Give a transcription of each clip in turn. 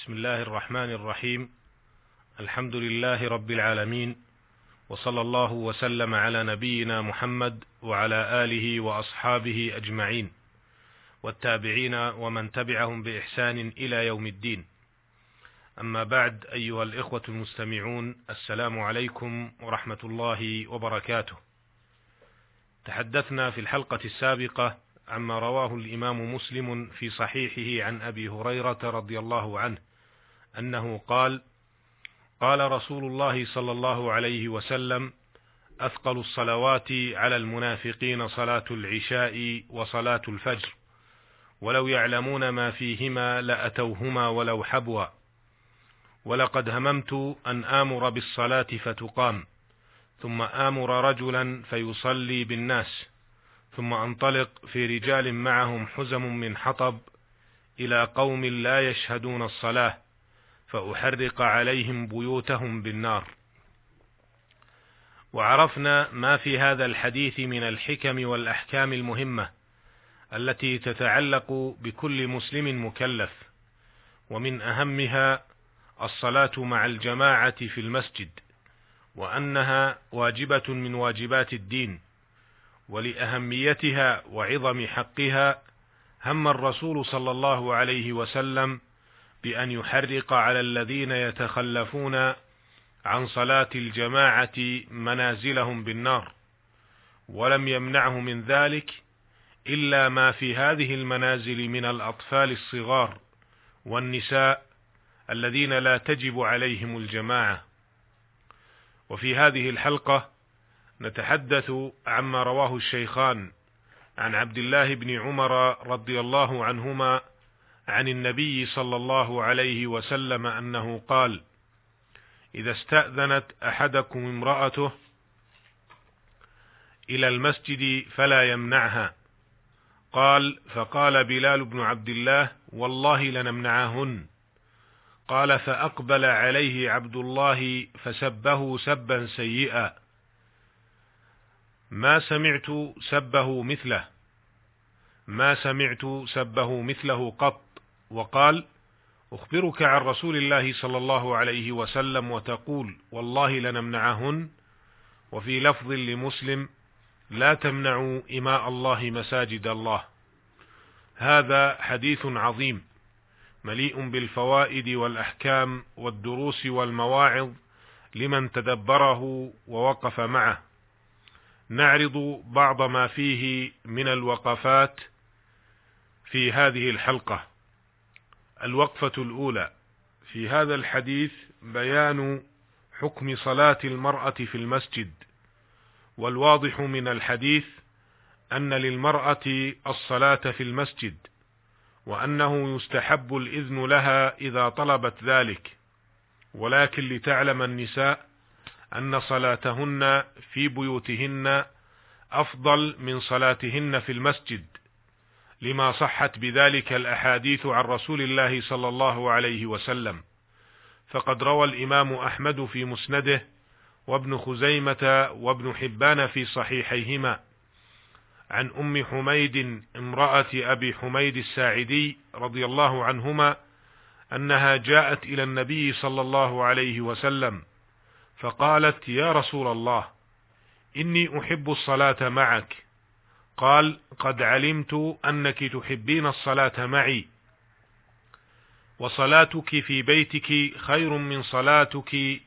بسم الله الرحمن الرحيم. الحمد لله رب العالمين وصلى الله وسلم على نبينا محمد وعلى آله وأصحابه أجمعين والتابعين ومن تبعهم بإحسان إلى يوم الدين. أما بعد أيها الإخوة المستمعون السلام عليكم ورحمة الله وبركاته. تحدثنا في الحلقة السابقة عما رواه الإمام مسلم في صحيحه عن أبي هريرة رضي الله عنه أنه قال قال رسول الله صلى الله عليه وسلم أثقل الصلوات على المنافقين صلاة العشاء وصلاة الفجر ولو يعلمون ما فيهما لأتوهما ولو حبوا. ولقد هممت أن آمر بالصلاة فتقام ثم آمر رجلا فيصلي بالناس ثم أنطلق في رجال معهم حزم من حطب إلى قوم لا يشهدون الصلاة. فأحرق عليهم بيوتهم بالنار. وعرفنا ما في هذا الحديث من الحكم والأحكام المهمة التي تتعلق بكل مسلم مكلف ومن أهمها الصلاة مع الجماعة في المسجد وأنها واجبة من واجبات الدين ولأهميتها وعظم حقها هم الرسول صلى الله عليه وسلم بأن يحرق على الذين يتخلفون عن صلاة الجماعة منازلهم بالنار ولم يمنعه من ذلك إلا ما في هذه المنازل من الأطفال الصغار والنساء الذين لا تجب عليهم الجماعة. وفي هذه الحلقة نتحدث عما رواه الشيخان عن عبد الله بن عمر رضي الله عنهما عن النبي صلى الله عليه وسلم أنه قال إذا استأذنت أحدكم امرأته إلى المسجد فلا يمنعها. قال فقال بلال بن عبد الله والله لنمنعهن. قال فأقبل عليه عبد الله فسبه سبا سيئا. ما سمعت سبه مثله. ما سمعت سبه مثله قط. وقال أخبرك عن رسول الله صلى الله عليه وسلم وتقول والله لنمنعهن. وفي لفظ لمسلم لا تمنعوا إماء الله مساجد الله. هذا حديث عظيم مليء بالفوائد والأحكام والدروس والمواعظ لمن تدبره ووقف معه. نعرض بعض ما فيه من الوقفات في هذه الحلقة. الوقفة الأولى. في هذا الحديث بيان حكم صلاة المرأة في المسجد. والواضح من الحديث أن للمرأة الصلاة في المسجد وأنه يستحب الإذن لها إذا طلبت ذلك. ولكن لتعلم النساء أن صلاتهن في بيوتهن أفضل من صلاتهن في المسجد. لما صحت بذلك الأحاديث عن رسول الله صلى الله عليه وسلم. فقد روى الإمام أحمد في مسنده وابن خزيمة وابن حبان في صحيحيهما عن أم حميد امرأة أبي حميد الساعدي رضي الله عنهما أنها جاءت إلى النبي صلى الله عليه وسلم فقالت يا رسول الله إني أحب الصلاة معك قال قد علمت أنك تحبين الصلاة معي وصلاتك في بيتك خير من صلاتك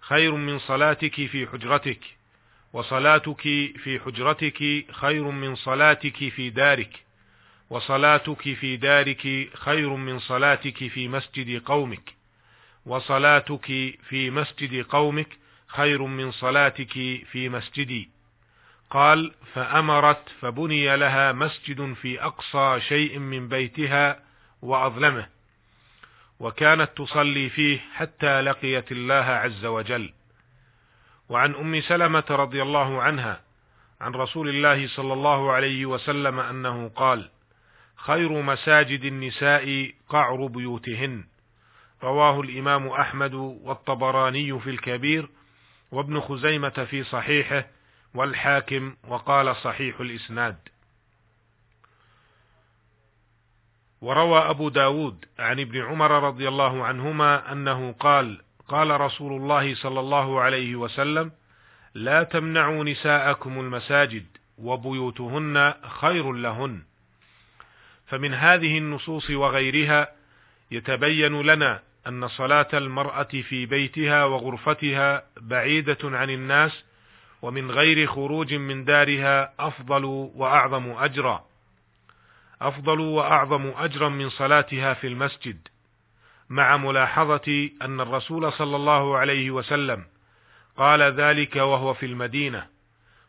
خير من صلاتك في حجرتك وصلاتك في حجرتك خير من صلاتك في دارك وصلاتك في دارك خير من صلاتك في مسجد قومك وصلاتك في مسجد قومك خير من صلاتك في مسجدي. قال فأمرت فبني لها مسجد في أقصى شيء من بيتها وأظلمه وكانت تصلي فيه حتى لقيت الله عز وجل. وعن أم سلمة رضي الله عنها عن رسول الله صلى الله عليه وسلم أنه قال خير مساجد النساء قعر بيوتهن. رواه الإمام أحمد والطبراني في الكبير وابن خزيمة في صحيحه والحاكم وقال صحيح الإسناد. وروى أبو داود عن ابن عمر رضي الله عنهما أنه قال قال رسول الله صلى الله عليه وسلم لا تمنعوا نساءكم المساجد وبيوتهن خير لهن. فمن هذه النصوص وغيرها يتبين لنا أن صلاة المرأة في بيتها وغرفتها بعيدة عن الناس ومن غير خروج من دارها أفضل وأعظم أجرا. أفضل وأعظم أجرا من صلاتها في المسجد مع ملاحظة أن الرسول صلى الله عليه وسلم قال ذلك وهو في المدينة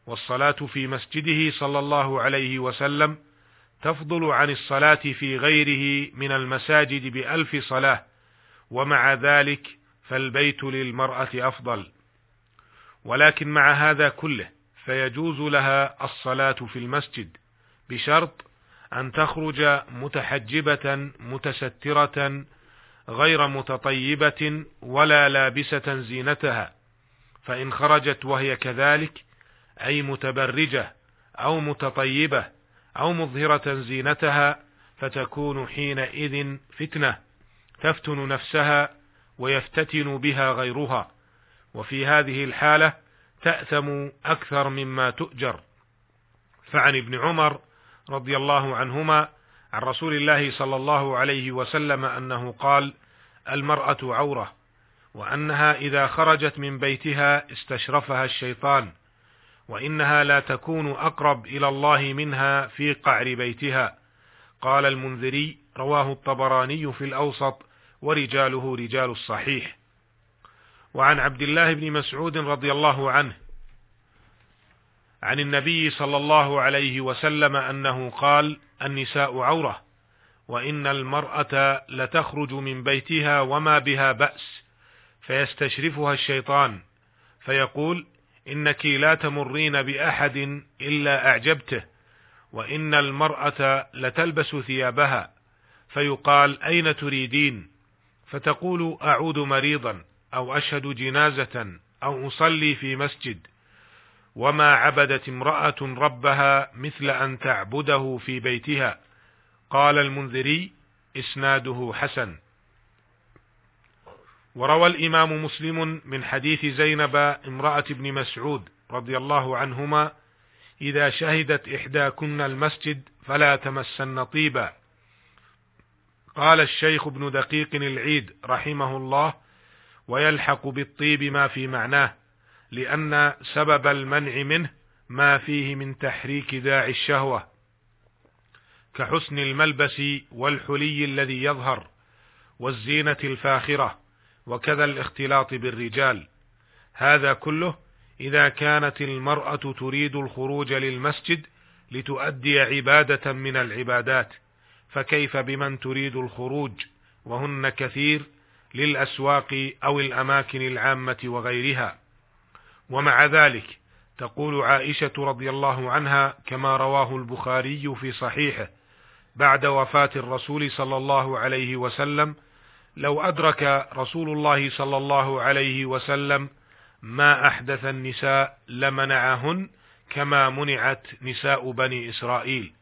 والصلاة في مسجده صلى الله عليه وسلم تفضل عن الصلاة في غيره من المساجد بألف صلاة ومع ذلك فالبيت للمرأة أفضل. ولكن مع هذا كله فيجوز لها الصلاة في المسجد بشرط أن تخرج متحجبة متسترة غير متطيبة ولا لابسة زينتها فإن خرجت وهي كذلك أي متبرجة أو متطيبة أو مظهرة زينتها فتكون حينئذ فتنة تفتن نفسها ويفتتن بها غيرها. وفي هذه الحالة تأثم أكثر مما تؤجر. فعن ابن عمر رضي الله عنهما عن رسول الله صلى الله عليه وسلم أنه قال المرأة عورة وأنها إذا خرجت من بيتها استشرفها الشيطان وإنها لا تكون أقرب إلى الله منها في قعر بيتها. قال المنذري رواه الطبراني في الأوسط ورجاله رجال الصحيح. وعن عبد الله بن مسعود رضي الله عنه عن النبي صلى الله عليه وسلم أنه قال النساء عورة وإن المرأة لتخرج من بيتها وما بها بأس فيستشرفها الشيطان فيقول إنك لا تمرين بأحد إلا أعجبته وإن المرأة لتلبس ثيابها فيقال أين تريدين؟ فتقول أعود مريضا. أو أشهد جنازة أو أصلي في مسجد وما عبدت امرأة ربها مثل أن تعبده في بيتها. قال المنذري إسناده حسن. وروى الإمام مسلم من حديث زينب امرأة ابن مسعود رضي الله عنهما إذا شهدت إحداكن المسجد فلا تمسن طيبا. قال الشيخ ابن دقيق العيد رحمه الله ويلحق بالطيب ما في معناه لأن سبب المنع منه ما فيه من تحريك داعي الشهوة. كحسن الملبس والحلي الذي يظهر والزينة الفاخرة وكذا الاختلاط بالرجال. هذا كله إذا كانت المرأة تريد الخروج للمسجد لتؤدي عبادة من العبادات فكيف بمن تريد الخروج؟ وهن كثير للأسواق أو الأماكن العامة وغيرها. ومع ذلك تقول عائشة رضي الله عنها كما رواه البخاري في صحيحه بعد وفاة الرسول صلى الله عليه وسلم لو أدرك رسول الله صلى الله عليه وسلم ما أحدث النساء لمنعهن كما منعت نساء بني إسرائيل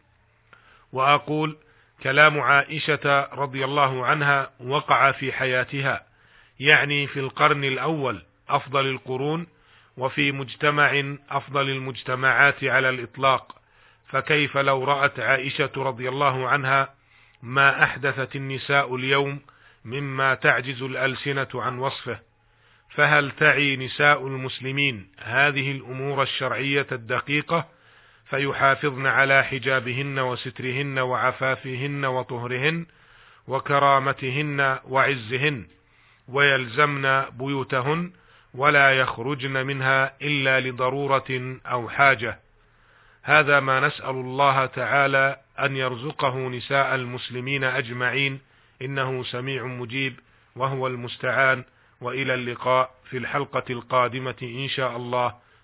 وأقول كلام عائشة رضي الله عنها وقع في حياتها يعني في القرن الأول أفضل القرون وفي مجتمع أفضل المجتمعات على الإطلاق فكيف لو رأت عائشة رضي الله عنها ما أحدثت النساء اليوم مما تعجز الألسنة عن وصفه؟ فهل تعي نساء المسلمين هذه الأمور الشرعية الدقيقة فيحافظن على حجابهن وسترهن وعفافهن وطهرهن وكرامتهن وعزهن ويلزمن بيوتهن ولا يخرجن منها إلا لضرورة أو حاجة. هذا ما نسأل الله تعالى أن يرزقه نساء المسلمين أجمعين. إنه سميع مجيب وهو المستعان. وإلى اللقاء في الحلقة القادمة إن شاء الله.